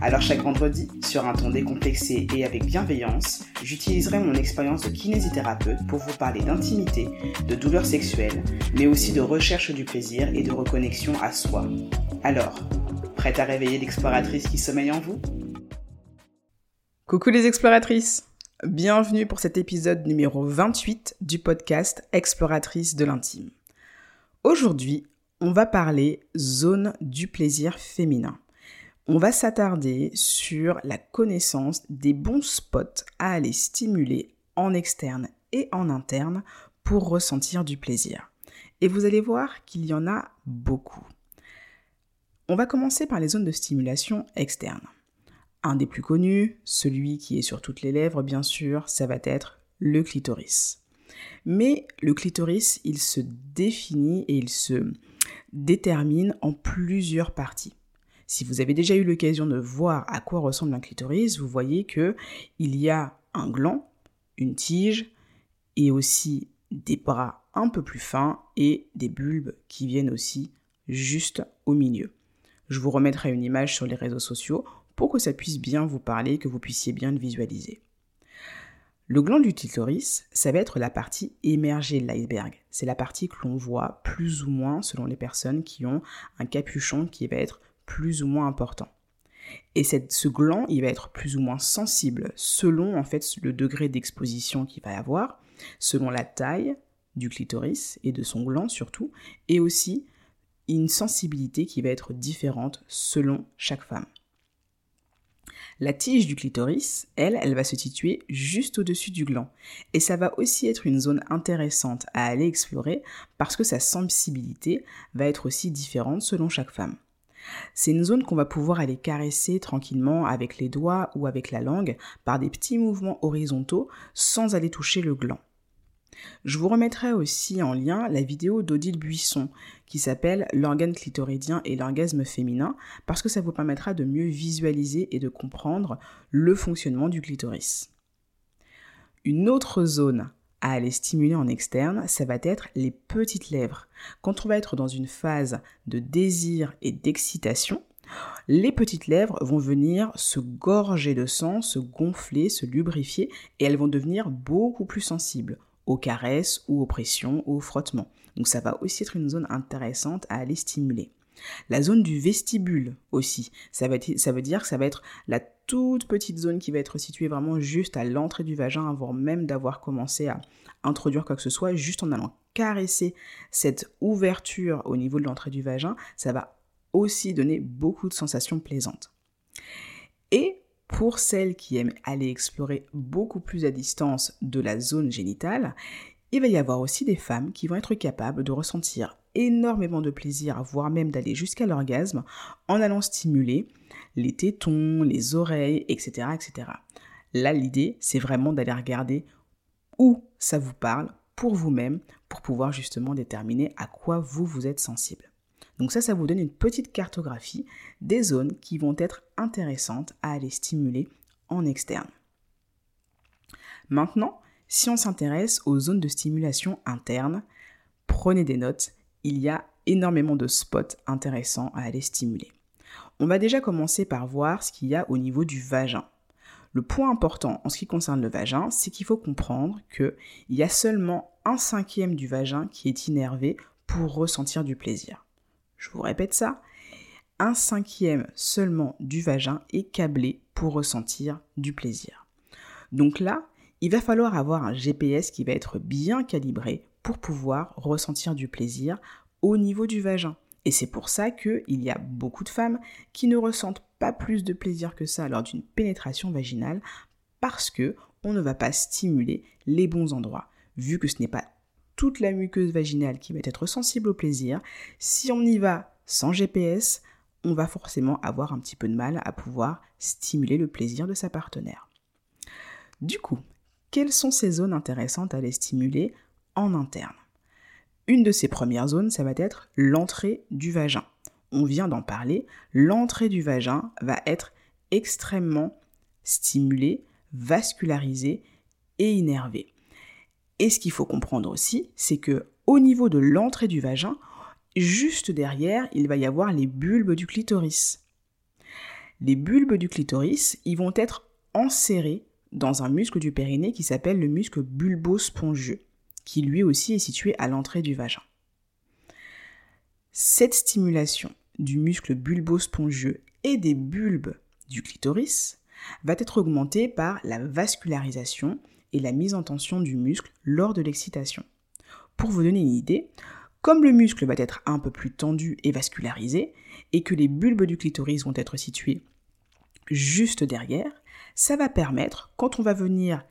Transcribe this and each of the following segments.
Alors chaque vendredi, sur un ton décomplexé et avec bienveillance, j'utiliserai mon expérience de kinésithérapeute pour vous parler d'intimité, de douleurs sexuelles, mais aussi de recherche du plaisir et de reconnexion à soi. Alors, prête à réveiller l'exploratrice qui sommeille en vous? Coucou les exploratrices Bienvenue pour cet épisode numéro 28 du podcast Exploratrice de l'intime. Aujourd'hui, on va parler zone du plaisir féminin on va s'attarder sur la connaissance des bons spots à aller stimuler en externe et en interne pour ressentir du plaisir. Et vous allez voir qu'il y en a beaucoup. On va commencer par les zones de stimulation externe. Un des plus connus, celui qui est sur toutes les lèvres bien sûr, ça va être le clitoris. Mais le clitoris, il se définit et il se détermine en plusieurs parties. Si vous avez déjà eu l'occasion de voir à quoi ressemble un clitoris, vous voyez que il y a un gland, une tige et aussi des bras un peu plus fins et des bulbes qui viennent aussi juste au milieu. Je vous remettrai une image sur les réseaux sociaux pour que ça puisse bien vous parler que vous puissiez bien le visualiser. Le gland du clitoris, ça va être la partie émergée de l'iceberg. C'est la partie que l'on voit plus ou moins selon les personnes qui ont un capuchon qui va être plus ou moins important. Et ce gland, il va être plus ou moins sensible selon en fait le degré d'exposition qu'il va avoir, selon la taille du clitoris et de son gland surtout, et aussi une sensibilité qui va être différente selon chaque femme. La tige du clitoris, elle, elle va se situer juste au-dessus du gland. Et ça va aussi être une zone intéressante à aller explorer parce que sa sensibilité va être aussi différente selon chaque femme. C'est une zone qu'on va pouvoir aller caresser tranquillement avec les doigts ou avec la langue par des petits mouvements horizontaux sans aller toucher le gland. Je vous remettrai aussi en lien la vidéo d'Odile Buisson qui s'appelle L'organe clitoridien et l'orgasme féminin parce que ça vous permettra de mieux visualiser et de comprendre le fonctionnement du clitoris. Une autre zone à aller stimuler en externe, ça va être les petites lèvres. Quand on va être dans une phase de désir et d'excitation, les petites lèvres vont venir se gorger de sang, se gonfler, se lubrifier et elles vont devenir beaucoup plus sensibles aux caresses ou aux pressions ou aux frottements. Donc ça va aussi être une zone intéressante à aller stimuler. La zone du vestibule aussi, ça, va ça veut dire que ça va être la toute petite zone qui va être située vraiment juste à l'entrée du vagin avant même d'avoir commencé à introduire quoi que ce soit, juste en allant caresser cette ouverture au niveau de l'entrée du vagin, ça va aussi donner beaucoup de sensations plaisantes. Et pour celles qui aiment aller explorer beaucoup plus à distance de la zone génitale, il va y avoir aussi des femmes qui vont être capables de ressentir énormément de plaisir, voire même d'aller jusqu'à l'orgasme en allant stimuler les tétons, les oreilles, etc. etc. Là, l'idée, c'est vraiment d'aller regarder où ça vous parle pour vous-même, pour pouvoir justement déterminer à quoi vous, vous êtes sensible. Donc ça, ça vous donne une petite cartographie des zones qui vont être intéressantes à aller stimuler en externe. Maintenant, si on s'intéresse aux zones de stimulation interne, prenez des notes, il y a énormément de spots intéressants à aller stimuler. On va déjà commencer par voir ce qu'il y a au niveau du vagin. Le point important en ce qui concerne le vagin, c'est qu'il faut comprendre qu'il y a seulement un cinquième du vagin qui est innervé pour ressentir du plaisir. Je vous répète ça, un cinquième seulement du vagin est câblé pour ressentir du plaisir. Donc là, il va falloir avoir un GPS qui va être bien calibré pour pouvoir ressentir du plaisir au niveau du vagin. Et c'est pour ça qu'il y a beaucoup de femmes qui ne ressentent pas plus de plaisir que ça lors d'une pénétration vaginale parce que on ne va pas stimuler les bons endroits. Vu que ce n'est pas toute la muqueuse vaginale qui va être sensible au plaisir, si on y va sans GPS, on va forcément avoir un petit peu de mal à pouvoir stimuler le plaisir de sa partenaire. Du coup, quelles sont ces zones intéressantes à les stimuler interne une de ces premières zones, ça va être l'entrée du vagin. on vient d'en parler, l'entrée du vagin va être extrêmement stimulée, vascularisée et innervée. Et ce qu'il faut comprendre aussi, c'est que au niveau de l'entrée du vagin, juste derrière, il va y avoir les bulbes du clitoris. Les bulbes du clitoris, ils vont être enserrés dans un muscle du périnée qui s'appelle le muscle bulbo-spongieux, qui lui aussi est situé à l'entrée du vagin. Cette stimulation du muscle bulbo-spongieux et des bulbes du clitoris va être augmentée par la vascularisation et la mise en tension du muscle lors de l'excitation. Pour vous donner une idée, comme le muscle va être un peu plus tendu et vascularisé, et que les bulbes du clitoris vont être situés juste derrière, ça va permettre, quand on va venir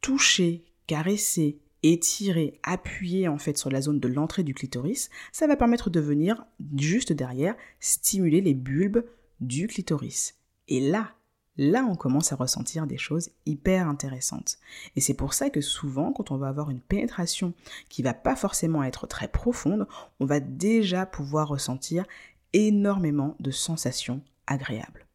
toucher, caresser, étirer, appuyer en fait sur la zone de l'entrée du clitoris, ça va permettre de venir juste derrière stimuler les bulbes du clitoris. Et là, là on commence à ressentir des choses hyper intéressantes. Et c'est pour ça que souvent, quand on va avoir une pénétration qui va pas forcément être très profonde, on va déjà pouvoir ressentir énormément de sensations agréables.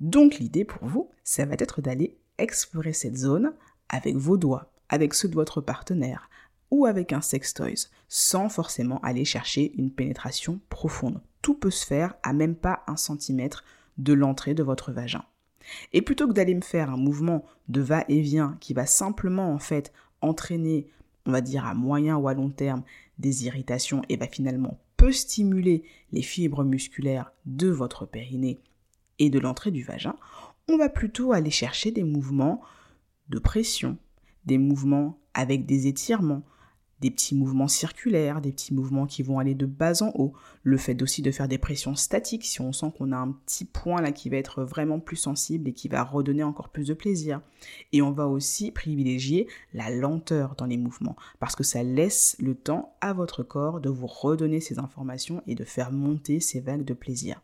Donc l'idée pour vous, ça va être d'aller explorer cette zone avec vos doigts, avec ceux de votre partenaire ou avec un sextoys, sans forcément aller chercher une pénétration profonde. Tout peut se faire à même pas un centimètre de l'entrée de votre vagin. Et plutôt que d'aller me faire un mouvement de va-et-vient qui va simplement en fait entraîner, on va dire à moyen ou à long terme, des irritations et va finalement peu stimuler les fibres musculaires de votre périnée et de l'entrée du vagin, on va plutôt aller chercher des mouvements de pression, des mouvements avec des étirements, des petits mouvements circulaires, des petits mouvements qui vont aller de bas en haut, le fait aussi de faire des pressions statiques si on sent qu'on a un petit point là qui va être vraiment plus sensible et qui va redonner encore plus de plaisir. Et on va aussi privilégier la lenteur dans les mouvements parce que ça laisse le temps à votre corps de vous redonner ces informations et de faire monter ces vagues de plaisir.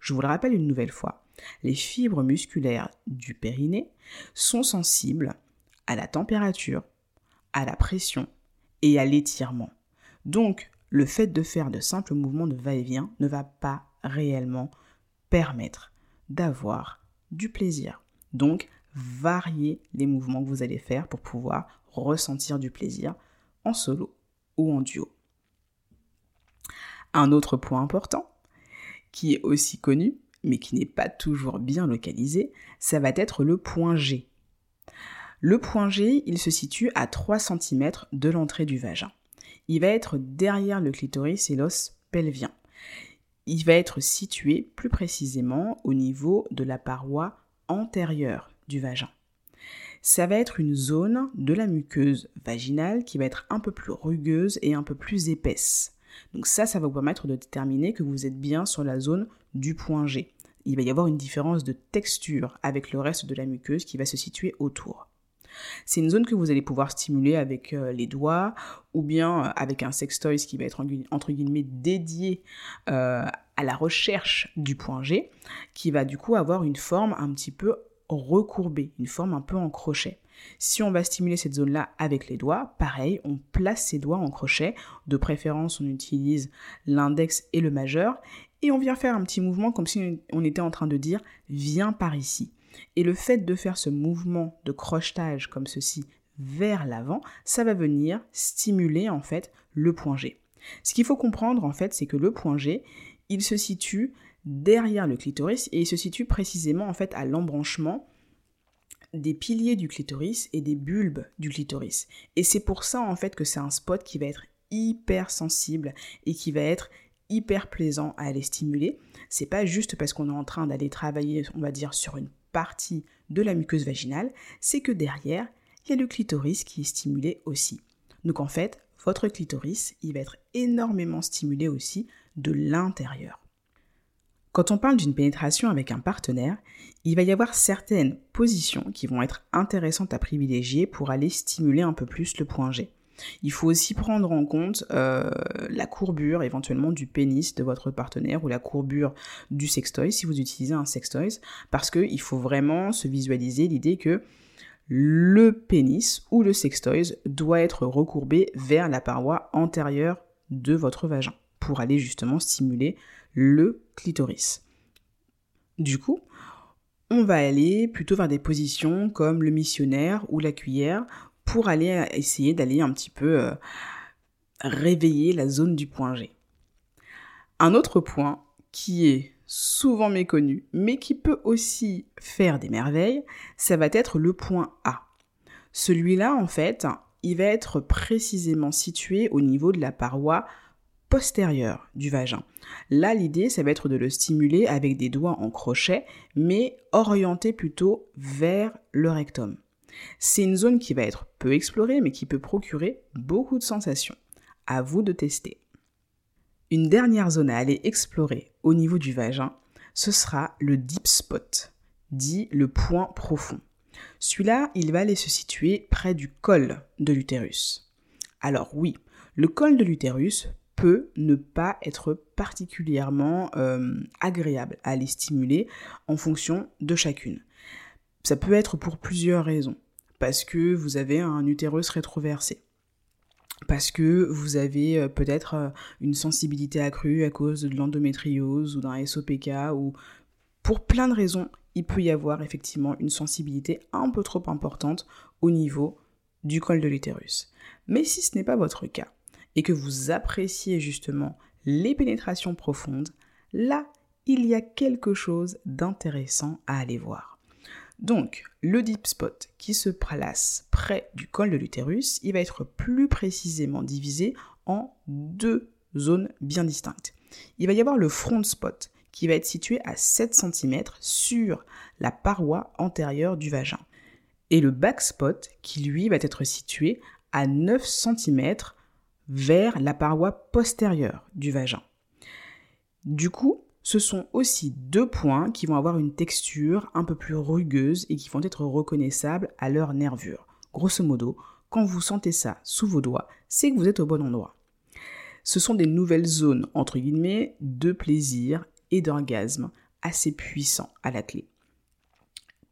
Je vous le rappelle une nouvelle fois, les fibres musculaires du périnée sont sensibles à la température, à la pression et à l'étirement. Donc, le fait de faire de simples mouvements de va-et-vient ne va pas réellement permettre d'avoir du plaisir. Donc, variez les mouvements que vous allez faire pour pouvoir ressentir du plaisir en solo ou en duo. Un autre point important, qui est aussi connu, mais qui n'est pas toujours bien localisé, ça va être le point G. Le point G, il se situe à 3 cm de l'entrée du vagin. Il va être derrière le clitoris et l'os pelvien. Il va être situé plus précisément au niveau de la paroi antérieure du vagin. Ça va être une zone de la muqueuse vaginale qui va être un peu plus rugueuse et un peu plus épaisse. Donc ça, ça va vous permettre de déterminer que vous êtes bien sur la zone du point G. Il va y avoir une différence de texture avec le reste de la muqueuse qui va se situer autour. C'est une zone que vous allez pouvoir stimuler avec euh, les doigts ou bien euh, avec un sextoy qui va être entre guillemets dédié euh, à la recherche du point G, qui va du coup avoir une forme un petit peu recourbée, une forme un peu en crochet. Si on va stimuler cette zone-là avec les doigts, pareil, on place ses doigts en crochet. De préférence, on utilise l'index et le majeur. Et on vient faire un petit mouvement comme si on était en train de dire viens par ici. Et le fait de faire ce mouvement de crochetage comme ceci vers l'avant, ça va venir stimuler en fait le point G. Ce qu'il faut comprendre en fait, c'est que le point G, il se situe derrière le clitoris et il se situe précisément en fait à l'embranchement des piliers du clitoris et des bulbes du clitoris. Et c'est pour ça en fait que c'est un spot qui va être hyper sensible et qui va être hyper plaisant à aller stimuler. C'est pas juste parce qu'on est en train d'aller travailler, on va dire, sur une partie de la muqueuse vaginale, c'est que derrière, il y a le clitoris qui est stimulé aussi. Donc en fait, votre clitoris, il va être énormément stimulé aussi de l'intérieur. Quand on parle d'une pénétration avec un partenaire, il va y avoir certaines positions qui vont être intéressantes à privilégier pour aller stimuler un peu plus le point G. Il faut aussi prendre en compte euh, la courbure éventuellement du pénis de votre partenaire ou la courbure du sextoy si vous utilisez un sextoy parce qu'il faut vraiment se visualiser l'idée que le pénis ou le sextoy doit être recourbé vers la paroi antérieure de votre vagin pour aller justement stimuler le clitoris. Du coup, on va aller plutôt vers des positions comme le missionnaire ou la cuillère pour aller essayer d'aller un petit peu euh, réveiller la zone du point G. Un autre point qui est souvent méconnu, mais qui peut aussi faire des merveilles, ça va être le point A. Celui-là, en fait, il va être précisément situé au niveau de la paroi postérieure du vagin. Là, l'idée, ça va être de le stimuler avec des doigts en crochet, mais orienté plutôt vers le rectum. C'est une zone qui va être peu explorée, mais qui peut procurer beaucoup de sensations. À vous de tester. Une dernière zone à aller explorer au niveau du vagin, ce sera le deep spot, dit le point profond. Celui-là, il va aller se situer près du col de l'utérus. Alors oui, le col de l'utérus peut ne pas être particulièrement euh, agréable à aller stimuler en fonction de chacune. Ça peut être pour plusieurs raisons. Parce que vous avez un utérus rétroversé. Parce que vous avez euh, peut-être euh, une sensibilité accrue à cause de l'endométriose ou d'un SOPK ou pour plein de raisons, il peut y avoir effectivement une sensibilité un peu trop importante au niveau du col de l'utérus. Mais si ce n'est pas votre cas et que vous appréciez justement les pénétrations profondes, là, il y a quelque chose d'intéressant à aller voir. Donc, le deep spot qui se place près du col de l'utérus, il va être plus précisément divisé en deux zones bien distinctes. Il va y avoir le front spot qui va être situé à 7 cm sur la paroi antérieure du vagin. Et le back spot qui lui va être situé à 9 cm vers la paroi postérieure du vagin. Du coup, ce sont aussi deux points qui vont avoir une texture un peu plus rugueuse et qui vont être reconnaissables à leur nervure. Grosso modo, quand vous sentez ça sous vos doigts, c'est que vous êtes au bon endroit. Ce sont des nouvelles zones, entre guillemets, de plaisir et d'orgasme assez puissants à la clé.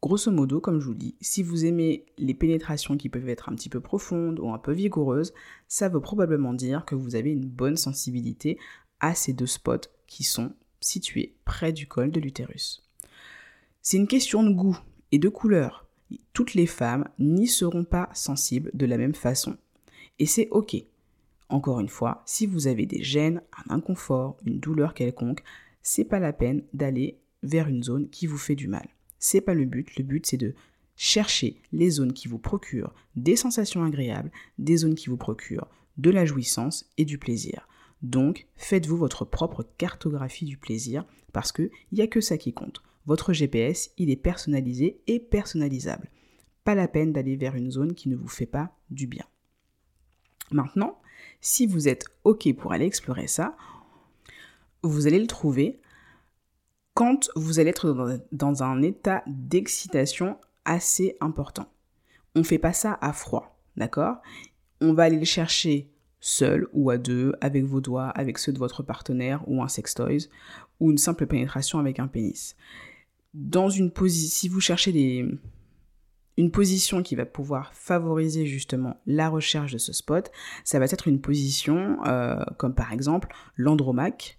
Grosso modo, comme je vous dis, si vous aimez les pénétrations qui peuvent être un petit peu profondes ou un peu vigoureuses, ça veut probablement dire que vous avez une bonne sensibilité à ces deux spots qui sont situés près du col de l'utérus. C'est une question de goût et de couleur. Toutes les femmes n'y seront pas sensibles de la même façon. Et c'est ok. Encore une fois, si vous avez des gènes, un inconfort, une douleur quelconque, c'est pas la peine d'aller vers une zone qui vous fait du mal. C'est pas le but. Le but, c'est de chercher les zones qui vous procurent des sensations agréables, des zones qui vous procurent de la jouissance et du plaisir. Donc, faites-vous votre propre cartographie du plaisir parce qu'il n'y a que ça qui compte. Votre GPS, il est personnalisé et personnalisable. Pas la peine d'aller vers une zone qui ne vous fait pas du bien. Maintenant, si vous êtes OK pour aller explorer ça, vous allez le trouver quand vous allez être dans un état d'excitation assez important. On ne fait pas ça à froid, d'accord? On va aller le chercher seul ou à deux, avec vos doigts, avec ceux de votre partenaire ou un sextoys, ou une simple pénétration avec un pénis. Dans une position, si vous cherchez une position qui va pouvoir favoriser justement la recherche de ce spot, ça va être une position euh, comme par exemple l'andromaque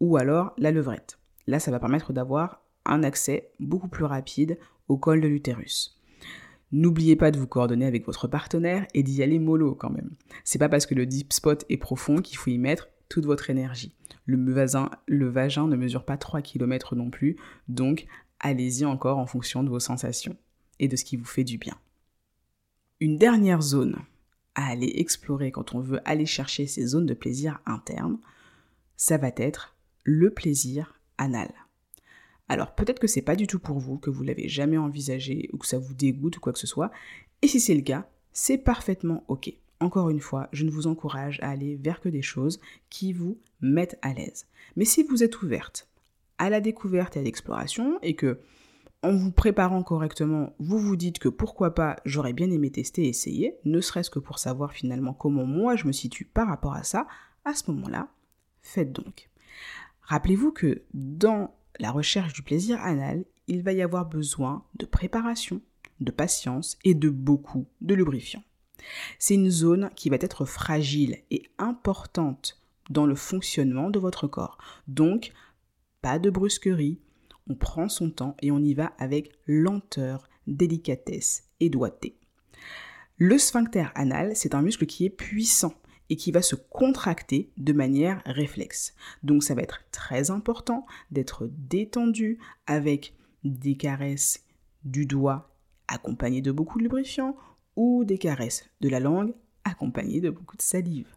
ou alors la levrette. Là, ça va permettre d'avoir un accès beaucoup plus rapide au col de l'utérus. N'oubliez pas de vous coordonner avec votre partenaire et d'y aller mollo quand même. C'est pas parce que le deep spot est profond qu'il faut y mettre toute votre énergie. Le vagin, le vagin ne mesure pas 3 km non plus, donc allez-y encore en fonction de vos sensations et de ce qui vous fait du bien. Une dernière zone à aller explorer quand on veut aller chercher ces zones de plaisir interne, ça va être le plaisir anal. Alors peut-être que c'est pas du tout pour vous, que vous l'avez jamais envisagé ou que ça vous dégoûte ou quoi que ce soit. Et si c'est le cas, c'est parfaitement ok. Encore une fois, je ne vous encourage à aller vers que des choses qui vous mettent à l'aise. Mais si vous êtes ouverte à la découverte et à l'exploration et que en vous préparant correctement, vous vous dites que pourquoi pas j'aurais bien aimé tester et essayer, ne serait-ce que pour savoir finalement comment moi je me situe par rapport à ça, à ce moment-là, faites donc. Rappelez-vous que dans la recherche du plaisir anal, il va y avoir besoin de préparation, de patience et de beaucoup de lubrifiant. C'est une zone qui va être fragile et importante dans le fonctionnement de votre corps. Donc, pas de brusquerie, on prend son temps et on y va avec lenteur, délicatesse et doigté. Le sphincter anal, c'est un muscle qui est puissant et qui va se contracter de manière réflexe. Donc ça va être très important d'être détendu avec des caresses du doigt accompagnées de beaucoup de lubrifiant ou des caresses de la langue accompagnées de beaucoup de salive.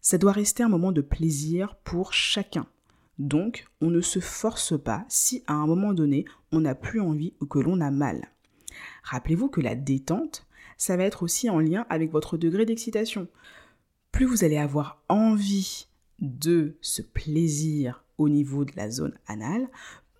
Ça doit rester un moment de plaisir pour chacun. Donc, on ne se force pas si à un moment donné, on n'a plus envie ou que l'on a mal. Rappelez-vous que la détente, ça va être aussi en lien avec votre degré d'excitation. Plus vous allez avoir envie de ce plaisir au niveau de la zone anale,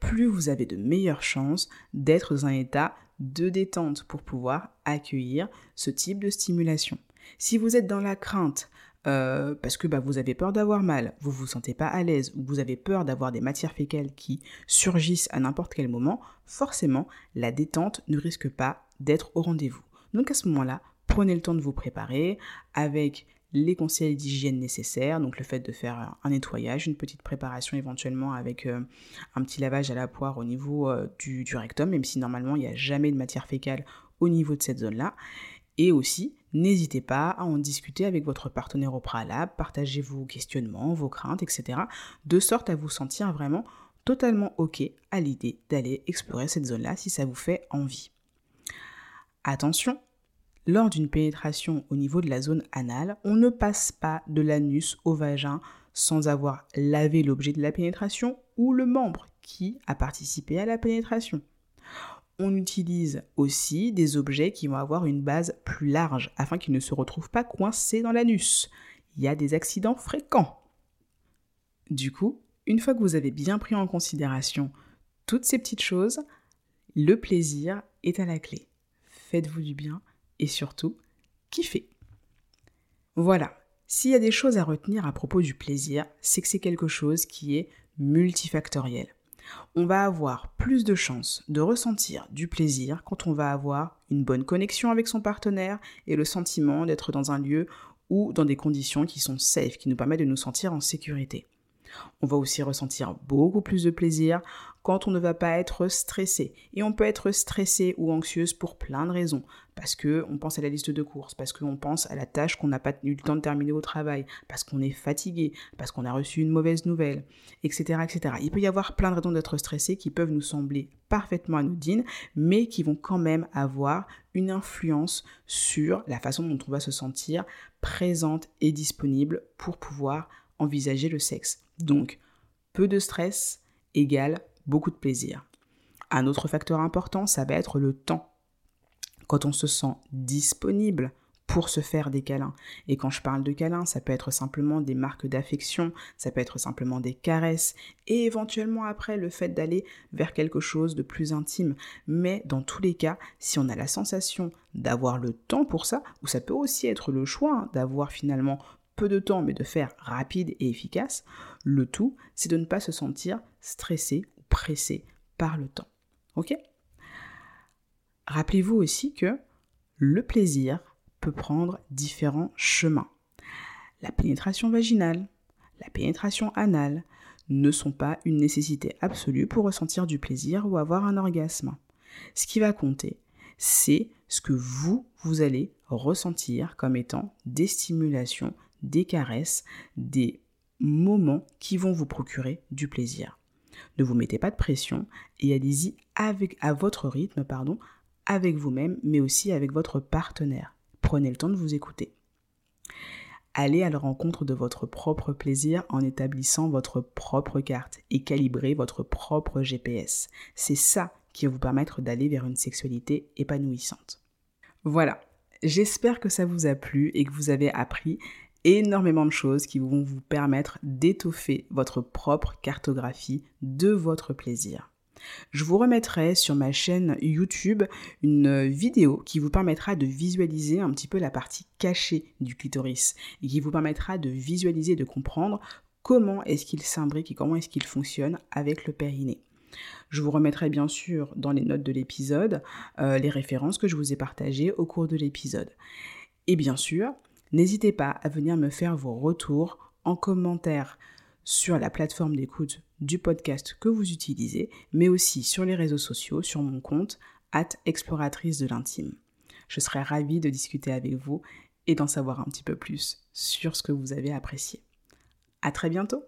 plus vous avez de meilleures chances d'être dans un état de détente pour pouvoir accueillir ce type de stimulation. Si vous êtes dans la crainte, euh, parce que bah, vous avez peur d'avoir mal, vous vous sentez pas à l'aise, ou vous avez peur d'avoir des matières fécales qui surgissent à n'importe quel moment, forcément, la détente ne risque pas d'être au rendez-vous. Donc à ce moment-là, prenez le temps de vous préparer avec les conseils d'hygiène nécessaires, donc le fait de faire un nettoyage, une petite préparation éventuellement avec euh, un petit lavage à la poire au niveau euh, du, du, rectum, même si normalement il n'y a jamais de matière fécale au niveau de cette zone-là. Et aussi, n'hésitez pas à en discuter avec votre partenaire au préalable, partagez vos questionnements, vos craintes, etc. De sorte à vous sentir vraiment totalement OK à l'idée d'aller explorer cette zone-là si ça vous fait envie. Attention, lors d'une pénétration au niveau de la zone anale, on ne passe pas de l'anus au vagin sans avoir lavé l'objet de la pénétration ou le membre qui a participé à la pénétration on utilise aussi des objets qui vont avoir une base plus large afin qu'ils ne se retrouvent pas coincés dans l'anus. Il y a des accidents fréquents. Du coup, une fois que vous avez bien pris en considération toutes ces petites choses, le plaisir est à la clé. Faites-vous du bien et surtout, kiffez. Voilà, s'il y a des choses à retenir à propos du plaisir, c'est que c'est quelque chose qui est multifactoriel on va avoir plus de chances de ressentir du plaisir quand on va avoir une bonne connexion avec son partenaire et le sentiment d'être dans un lieu ou dans des conditions qui sont safe, qui nous permettent de nous sentir en sécurité. On va aussi ressentir beaucoup plus de plaisir quand on ne va pas être stressé. Et on peut être stressé ou anxieuse pour plein de raisons. Parce qu'on pense à la liste de courses, parce qu'on pense à la tâche qu'on n'a pas eu le temps de terminer au travail, parce qu'on est fatigué, parce qu'on a reçu une mauvaise nouvelle, etc., etc. Il peut y avoir plein de raisons d'être stressé qui peuvent nous sembler parfaitement anodines, mais qui vont quand même avoir une influence sur la façon dont on va se sentir présente et disponible pour pouvoir envisager le sexe. Donc, peu de stress égale beaucoup de plaisir. Un autre facteur important, ça va être le temps. Quand on se sent disponible pour se faire des câlins. Et quand je parle de câlins, ça peut être simplement des marques d'affection, ça peut être simplement des caresses, et éventuellement après le fait d'aller vers quelque chose de plus intime. Mais dans tous les cas, si on a la sensation d'avoir le temps pour ça, ou ça peut aussi être le choix hein, d'avoir finalement peu de temps mais de faire rapide et efficace, le tout, c'est de ne pas se sentir stressé ou pressé par le temps. Ok? Rappelez-vous aussi que le plaisir peut prendre différents chemins. La pénétration vaginale, la pénétration anale ne sont pas une nécessité absolue pour ressentir du plaisir ou avoir un orgasme. Ce qui va compter, c'est ce que vous, vous allez ressentir comme étant des stimulations des caresses, des moments qui vont vous procurer du plaisir. Ne vous mettez pas de pression et allez-y avec à votre rythme, pardon, avec vous-même, mais aussi avec votre partenaire. Prenez le temps de vous écouter. Allez à la rencontre de votre propre plaisir en établissant votre propre carte et calibrez votre propre GPS. C'est ça qui va vous permettre d'aller vers une sexualité épanouissante. Voilà, j'espère que ça vous a plu et que vous avez appris énormément de choses qui vont vous permettre d'étoffer votre propre cartographie de votre plaisir. Je vous remettrai sur ma chaîne YouTube une vidéo qui vous permettra de visualiser un petit peu la partie cachée du clitoris et qui vous permettra de visualiser, de comprendre comment est-ce qu'il s'imbrique et comment est-ce qu'il fonctionne avec le périnée. Je vous remettrai bien sûr dans les notes de l'épisode euh, les références que je vous ai partagées au cours de l'épisode. Et bien sûr, N'hésitez pas à venir me faire vos retours en commentaire sur la plateforme d'écoute du podcast que vous utilisez, mais aussi sur les réseaux sociaux, sur mon compte, at exploratrice de l'intime. Je serai ravie de discuter avec vous et d'en savoir un petit peu plus sur ce que vous avez apprécié. À très bientôt!